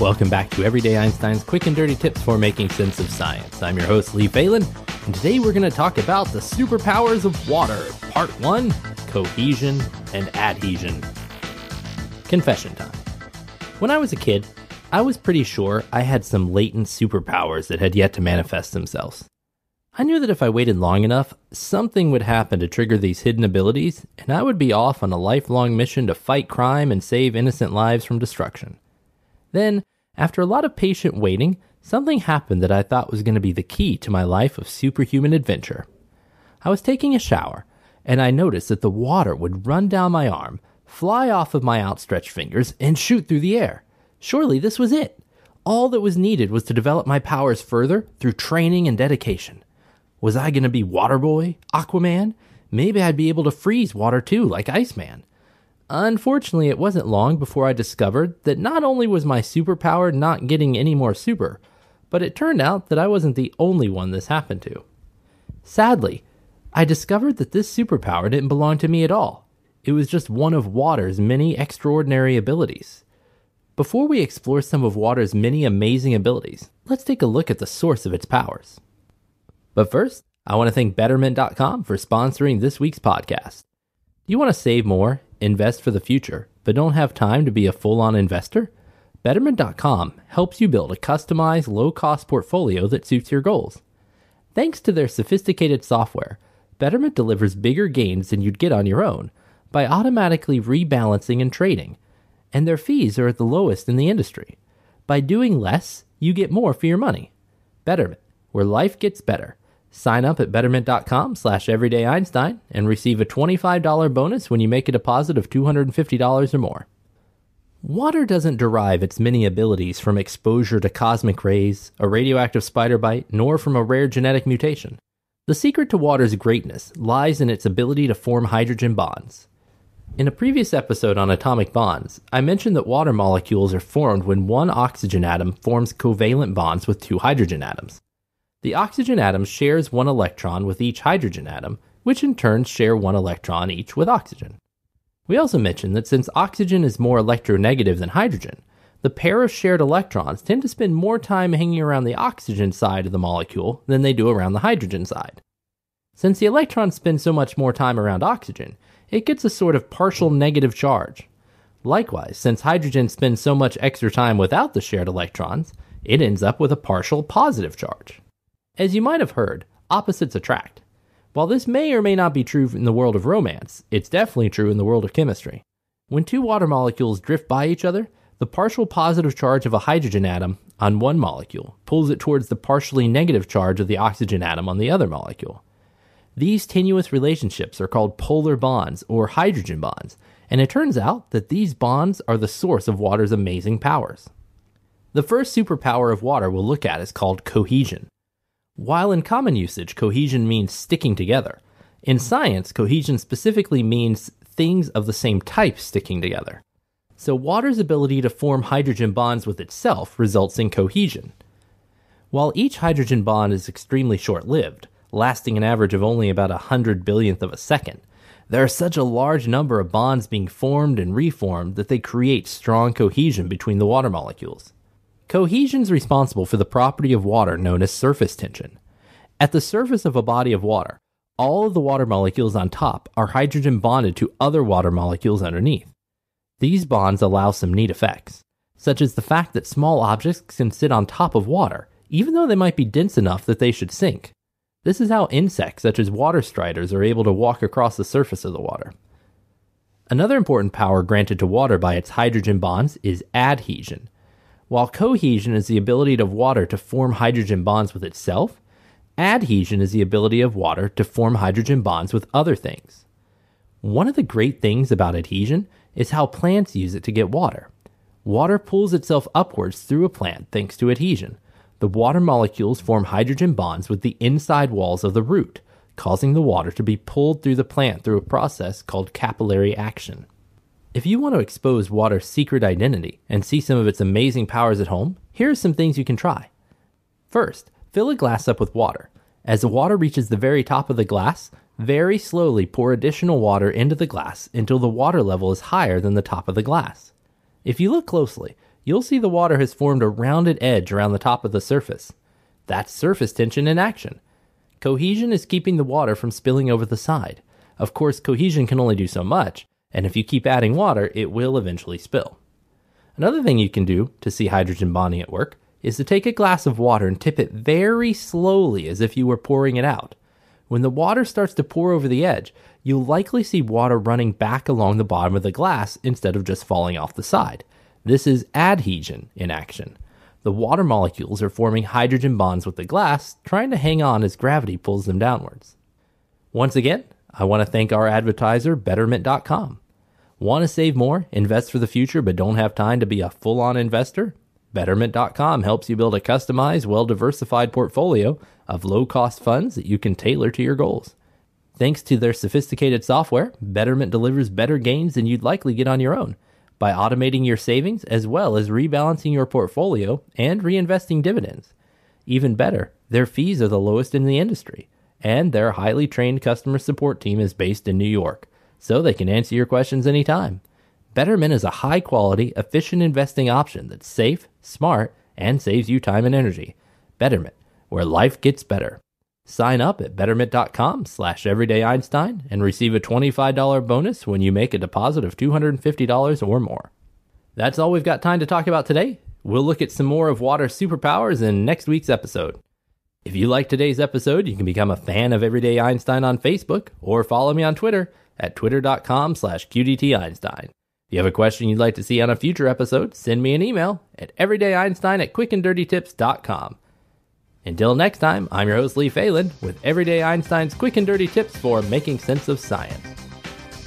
Welcome back to Everyday Einstein's quick and dirty tips for making sense of science. I'm your host, Lee Falin, and today we're going to talk about the superpowers of water. Part 1 Cohesion and Adhesion. Confession time. When I was a kid, I was pretty sure I had some latent superpowers that had yet to manifest themselves. I knew that if I waited long enough, something would happen to trigger these hidden abilities, and I would be off on a lifelong mission to fight crime and save innocent lives from destruction. Then, after a lot of patient waiting, something happened that I thought was going to be the key to my life of superhuman adventure. I was taking a shower, and I noticed that the water would run down my arm, fly off of my outstretched fingers, and shoot through the air. Surely this was it. All that was needed was to develop my powers further through training and dedication. Was I going to be Waterboy? Aquaman? Maybe I'd be able to freeze water too, like Iceman. Unfortunately, it wasn't long before I discovered that not only was my superpower not getting any more super, but it turned out that I wasn't the only one this happened to. Sadly, I discovered that this superpower didn't belong to me at all. It was just one of water's many extraordinary abilities. Before we explore some of water's many amazing abilities, let's take a look at the source of its powers. But first, I want to thank Betterment.com for sponsoring this week's podcast. Do you want to save more, invest for the future, but don't have time to be a full on investor? Betterment.com helps you build a customized, low cost portfolio that suits your goals. Thanks to their sophisticated software, Betterment delivers bigger gains than you'd get on your own by automatically rebalancing and trading, and their fees are at the lowest in the industry. By doing less, you get more for your money. Betterment, where life gets better. Sign up at betterment.com slash everydayeinstein and receive a $25 bonus when you make a deposit of $250 or more. Water doesn't derive its many abilities from exposure to cosmic rays, a radioactive spider bite, nor from a rare genetic mutation. The secret to water's greatness lies in its ability to form hydrogen bonds. In a previous episode on atomic bonds, I mentioned that water molecules are formed when one oxygen atom forms covalent bonds with two hydrogen atoms. The oxygen atom shares one electron with each hydrogen atom, which in turn share one electron each with oxygen. We also mentioned that since oxygen is more electronegative than hydrogen, the pair of shared electrons tend to spend more time hanging around the oxygen side of the molecule than they do around the hydrogen side. Since the electrons spend so much more time around oxygen, it gets a sort of partial negative charge. Likewise, since hydrogen spends so much extra time without the shared electrons, it ends up with a partial positive charge. As you might have heard, opposites attract. While this may or may not be true in the world of romance, it's definitely true in the world of chemistry. When two water molecules drift by each other, the partial positive charge of a hydrogen atom on one molecule pulls it towards the partially negative charge of the oxygen atom on the other molecule. These tenuous relationships are called polar bonds or hydrogen bonds, and it turns out that these bonds are the source of water's amazing powers. The first superpower of water we'll look at is called cohesion. While in common usage, cohesion means sticking together, in science, cohesion specifically means things of the same type sticking together. So, water's ability to form hydrogen bonds with itself results in cohesion. While each hydrogen bond is extremely short lived, lasting an average of only about a hundred billionth of a second, there are such a large number of bonds being formed and reformed that they create strong cohesion between the water molecules. Cohesion is responsible for the property of water known as surface tension. At the surface of a body of water, all of the water molecules on top are hydrogen bonded to other water molecules underneath. These bonds allow some neat effects, such as the fact that small objects can sit on top of water, even though they might be dense enough that they should sink. This is how insects such as water striders are able to walk across the surface of the water. Another important power granted to water by its hydrogen bonds is adhesion. While cohesion is the ability of water to form hydrogen bonds with itself, Adhesion is the ability of water to form hydrogen bonds with other things. One of the great things about adhesion is how plants use it to get water. Water pulls itself upwards through a plant thanks to adhesion. The water molecules form hydrogen bonds with the inside walls of the root, causing the water to be pulled through the plant through a process called capillary action. If you want to expose water's secret identity and see some of its amazing powers at home, here are some things you can try. First, fill a glass up with water. As the water reaches the very top of the glass, very slowly pour additional water into the glass until the water level is higher than the top of the glass. If you look closely, you'll see the water has formed a rounded edge around the top of the surface. That's surface tension in action. Cohesion is keeping the water from spilling over the side. Of course, cohesion can only do so much, and if you keep adding water, it will eventually spill. Another thing you can do to see hydrogen bonding at work is to take a glass of water and tip it very slowly as if you were pouring it out. When the water starts to pour over the edge, you'll likely see water running back along the bottom of the glass instead of just falling off the side. This is adhesion in action. The water molecules are forming hydrogen bonds with the glass, trying to hang on as gravity pulls them downwards. Once again, I want to thank our advertiser, Betterment.com. Want to save more, invest for the future, but don't have time to be a full on investor? Betterment.com helps you build a customized, well diversified portfolio of low cost funds that you can tailor to your goals. Thanks to their sophisticated software, Betterment delivers better gains than you'd likely get on your own by automating your savings as well as rebalancing your portfolio and reinvesting dividends. Even better, their fees are the lowest in the industry, and their highly trained customer support team is based in New York, so they can answer your questions anytime. Betterment is a high quality, efficient investing option that's safe, smart, and saves you time and energy. Betterment, where life gets better. Sign up at betterment.com slash everydayeinstein and receive a $25 bonus when you make a deposit of $250 or more. That's all we've got time to talk about today. We'll look at some more of water's superpowers in next week's episode. If you like today's episode, you can become a fan of Everyday Einstein on Facebook or follow me on Twitter at twitter.com slash qdteinstein. If you have a question you'd like to see on a future episode, send me an email at everydayeinstein at quickanddirtytips.com. Until next time, I'm your host Lee Falin with Everyday Einstein's quick and dirty tips for making sense of science.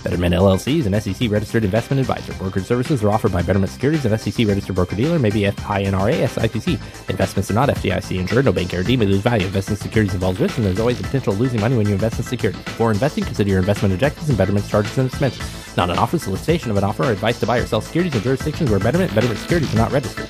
Betterment LLC is an SEC registered investment advisor. Brokerage services are offered by Betterment Securities, an SEC registered broker dealer, maybe FINRA, SIPC. Investments are not FDIC insured. No bank guarantee may lose value. Investing securities involves risk, and there's always the potential of losing money when you invest in securities. Before investing, consider your investment objectives and Betterment's charges and expenses. Not an offer, solicitation of an offer, or advice to buy or sell securities in jurisdictions where Betterment, Betterment Securities are not registered.